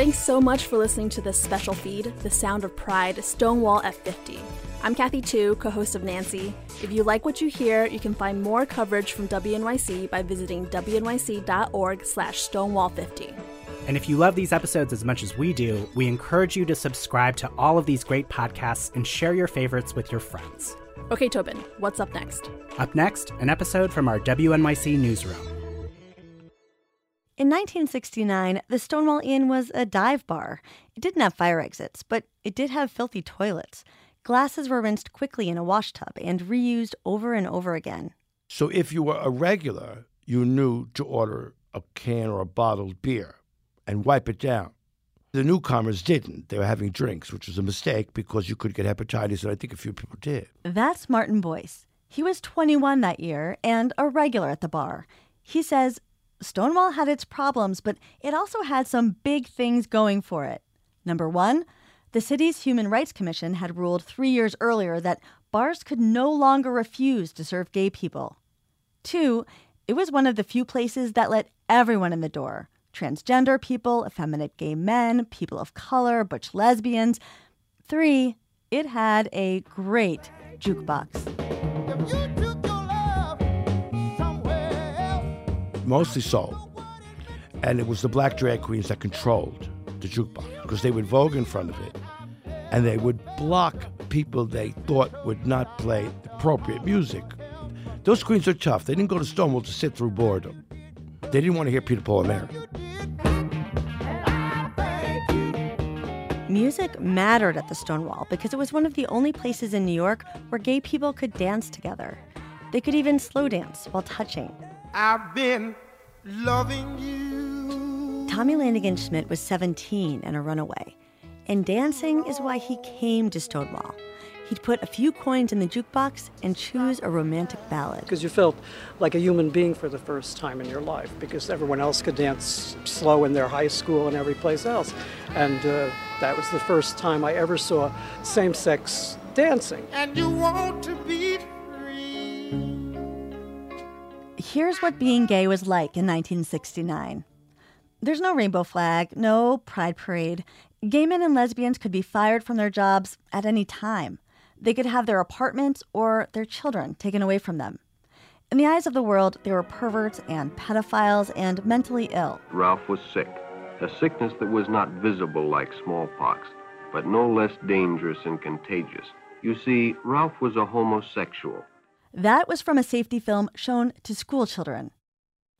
Thanks so much for listening to this special feed, The Sound of Pride Stonewall F50. I'm Kathy Tu, co host of Nancy. If you like what you hear, you can find more coverage from WNYC by visiting wnyc.org slash stonewall50. And if you love these episodes as much as we do, we encourage you to subscribe to all of these great podcasts and share your favorites with your friends. Okay, Tobin, what's up next? Up next, an episode from our WNYC newsroom. In 1969, the Stonewall Inn was a dive bar. It didn't have fire exits, but it did have filthy toilets. Glasses were rinsed quickly in a washtub and reused over and over again. So if you were a regular, you knew to order a can or a bottled beer and wipe it down. The newcomers didn't. They were having drinks, which was a mistake because you could get hepatitis, and I think a few people did. That's Martin Boyce. He was 21 that year and a regular at the bar. He says Stonewall had its problems, but it also had some big things going for it. Number one, the city's Human Rights Commission had ruled three years earlier that bars could no longer refuse to serve gay people. Two, it was one of the few places that let everyone in the door transgender people, effeminate gay men, people of color, butch lesbians. Three, it had a great jukebox. Mostly soul. And it was the black drag queens that controlled the jukebox because they would vogue in front of it and they would block people they thought would not play appropriate music. Those queens are tough. They didn't go to Stonewall to sit through boredom. They didn't want to hear Peter, Paul, and Mary. Music mattered at the Stonewall because it was one of the only places in New York where gay people could dance together. They could even slow dance while touching. I've been loving you. Tommy Lanigan Schmidt was 17 and a runaway, and dancing is why he came to Stonewall. He'd put a few coins in the jukebox and choose a romantic ballad. Because you felt like a human being for the first time in your life, because everyone else could dance slow in their high school and every place else. And uh, that was the first time I ever saw same sex dancing. And you want to be Here's what being gay was like in 1969. There's no rainbow flag, no pride parade. Gay men and lesbians could be fired from their jobs at any time. They could have their apartments or their children taken away from them. In the eyes of the world, they were perverts and pedophiles and mentally ill. Ralph was sick, a sickness that was not visible like smallpox, but no less dangerous and contagious. You see, Ralph was a homosexual. That was from a safety film shown to school children.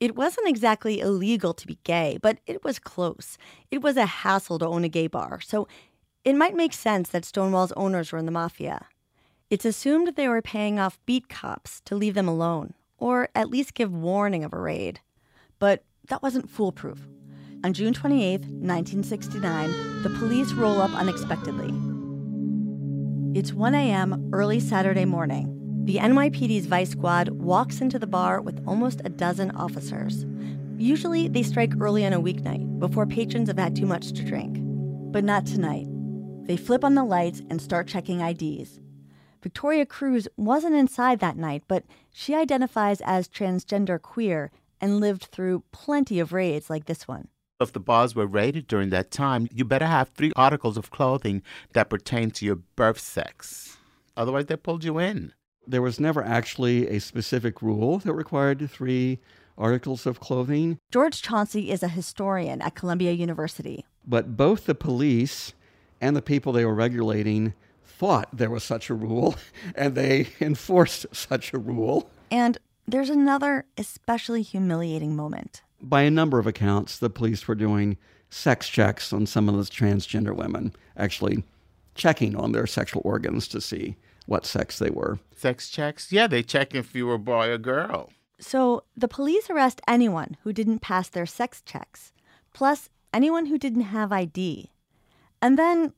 It wasn't exactly illegal to be gay, but it was close. It was a hassle to own a gay bar, so it might make sense that Stonewall's owners were in the mafia. It's assumed they were paying off beat cops to leave them alone, or at least give warning of a raid. But that wasn't foolproof. On June 28, 1969, the police roll up unexpectedly. It's 1 a.m. early Saturday morning. The NYPD's Vice Squad walks into the bar with almost a dozen officers. Usually, they strike early on a weeknight before patrons have had too much to drink. But not tonight. They flip on the lights and start checking IDs. Victoria Cruz wasn't inside that night, but she identifies as transgender queer and lived through plenty of raids like this one. If the bars were raided during that time, you better have three articles of clothing that pertain to your birth sex. Otherwise, they pulled you in. There was never actually a specific rule that required three articles of clothing. George Chauncey is a historian at Columbia University. But both the police and the people they were regulating thought there was such a rule, and they enforced such a rule. And there's another especially humiliating moment. By a number of accounts, the police were doing sex checks on some of those transgender women, actually checking on their sexual organs to see what sex they were. Sex checks? Yeah, they check if you were a boy or girl. So the police arrest anyone who didn't pass their sex checks. Plus, anyone who didn't have ID. And then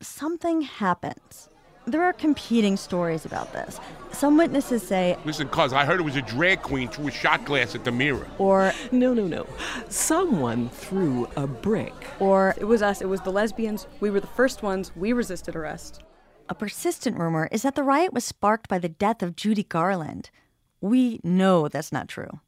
something happens. There are competing stories about this. Some witnesses say, Listen, cuz I heard it was a drag queen threw a shot glass at the mirror. or No, no, no. Someone threw a brick. or It was us. It was the lesbians. We were the first ones. We resisted arrest. A persistent rumor is that the riot was sparked by the death of Judy Garland. We know that's not true.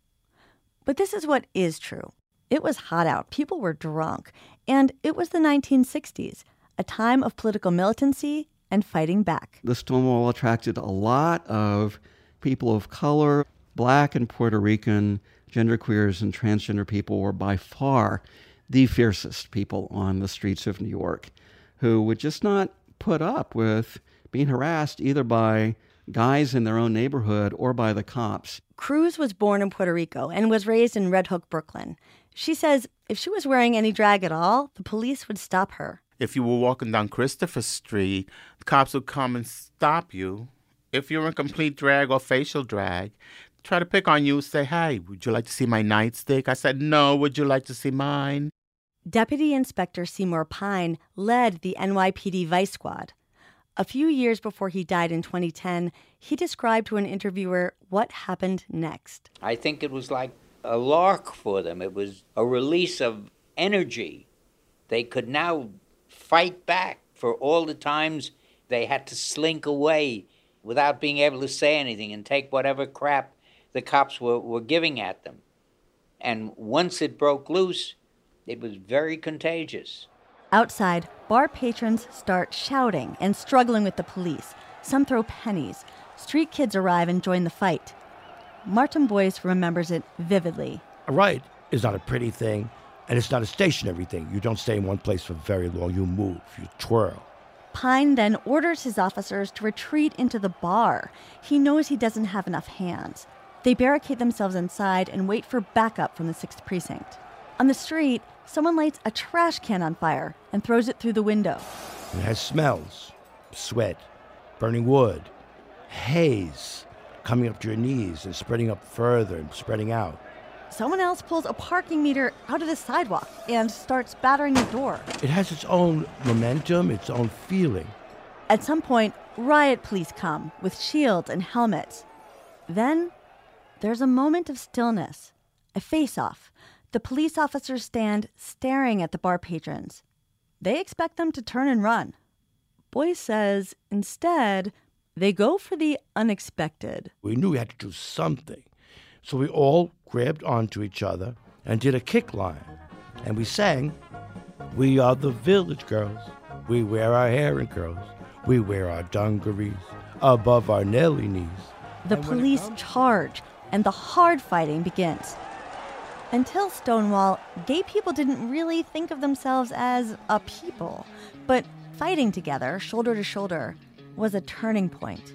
But this is what is true. It was hot out, people were drunk, and it was the 1960s, a time of political militancy and fighting back. The Stonewall attracted a lot of people of color. Black and Puerto Rican genderqueers and transgender people were by far the fiercest people on the streets of New York who would just not put up with being harassed either by guys in their own neighborhood or by the cops. Cruz was born in Puerto Rico and was raised in Red Hook, Brooklyn. She says if she was wearing any drag at all, the police would stop her. If you were walking down Christopher Street, the cops would come and stop you. If you're in complete drag or facial drag, try to pick on you, say, Hey, would you like to see my nightstick? I said, No, would you like to see mine? Deputy Inspector Seymour Pine led the NYPD Vice Squad. A few years before he died in 2010, he described to an interviewer what happened next. I think it was like a lark for them. It was a release of energy. They could now fight back for all the times they had to slink away without being able to say anything and take whatever crap the cops were, were giving at them. And once it broke loose, it was very contagious. Outside, bar patrons start shouting and struggling with the police. Some throw pennies. Street kids arrive and join the fight. Martin Boyce remembers it vividly. A riot is not a pretty thing, and it's not a stationary thing. You don't stay in one place for very long. You move, you twirl. Pine then orders his officers to retreat into the bar. He knows he doesn't have enough hands. They barricade themselves inside and wait for backup from the 6th Precinct. On the street, someone lights a trash can on fire and throws it through the window. It has smells sweat, burning wood, haze coming up to your knees and spreading up further and spreading out. Someone else pulls a parking meter out of the sidewalk and starts battering the door. It has its own momentum, its own feeling. At some point, riot police come with shields and helmets. Then there's a moment of stillness, a face off. The police officers stand staring at the bar patrons. They expect them to turn and run. Boyce says instead, they go for the unexpected. We knew we had to do something. So we all grabbed onto each other and did a kick line. And we sang, We are the village girls. We wear our hair in curls. We wear our dungarees above our Nelly knees. The police charge, and the hard fighting begins. Until Stonewall, gay people didn't really think of themselves as a people, but fighting together, shoulder to shoulder, was a turning point.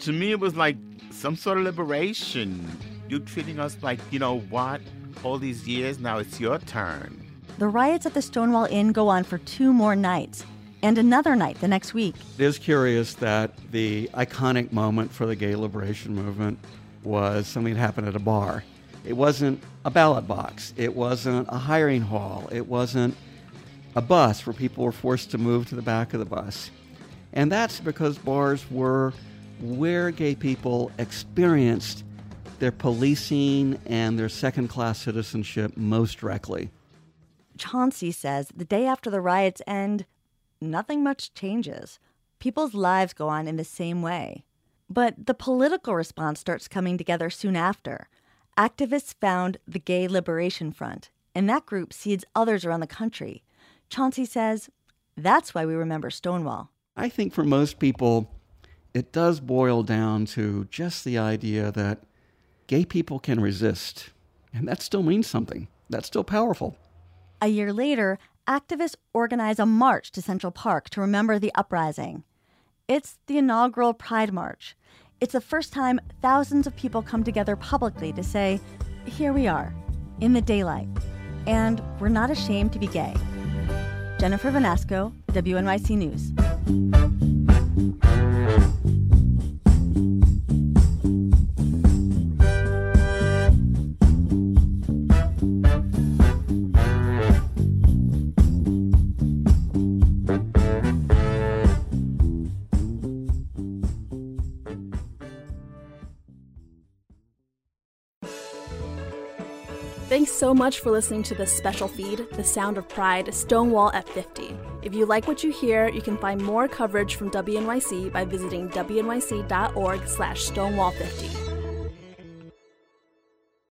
To me, it was like some sort of liberation. You're treating us like, you know what? All these years, now it's your turn. The riots at the Stonewall Inn go on for two more nights, and another night the next week. It is curious that the iconic moment for the gay liberation movement was something that happened at a bar. It wasn't a ballot box, it wasn't a hiring hall, it wasn't a bus where people were forced to move to the back of the bus. And that's because bars were where gay people experienced their policing and their second class citizenship most directly. Chauncey says the day after the riots end, nothing much changes. People's lives go on in the same way. But the political response starts coming together soon after. Activists found the Gay Liberation Front, and that group seeds others around the country. Chauncey says that's why we remember Stonewall. I think for most people, it does boil down to just the idea that gay people can resist. And that still means something. That's still powerful. A year later, activists organize a march to Central Park to remember the uprising. It's the inaugural Pride March. It's the first time thousands of people come together publicly to say, here we are, in the daylight, and we're not ashamed to be gay. Jennifer Vanasco, WNYC News. Thanks so much for listening to this special feed, The Sound of Pride, Stonewall F50. If you like what you hear, you can find more coverage from WNYC by visiting wnyc.org slash stonewall50.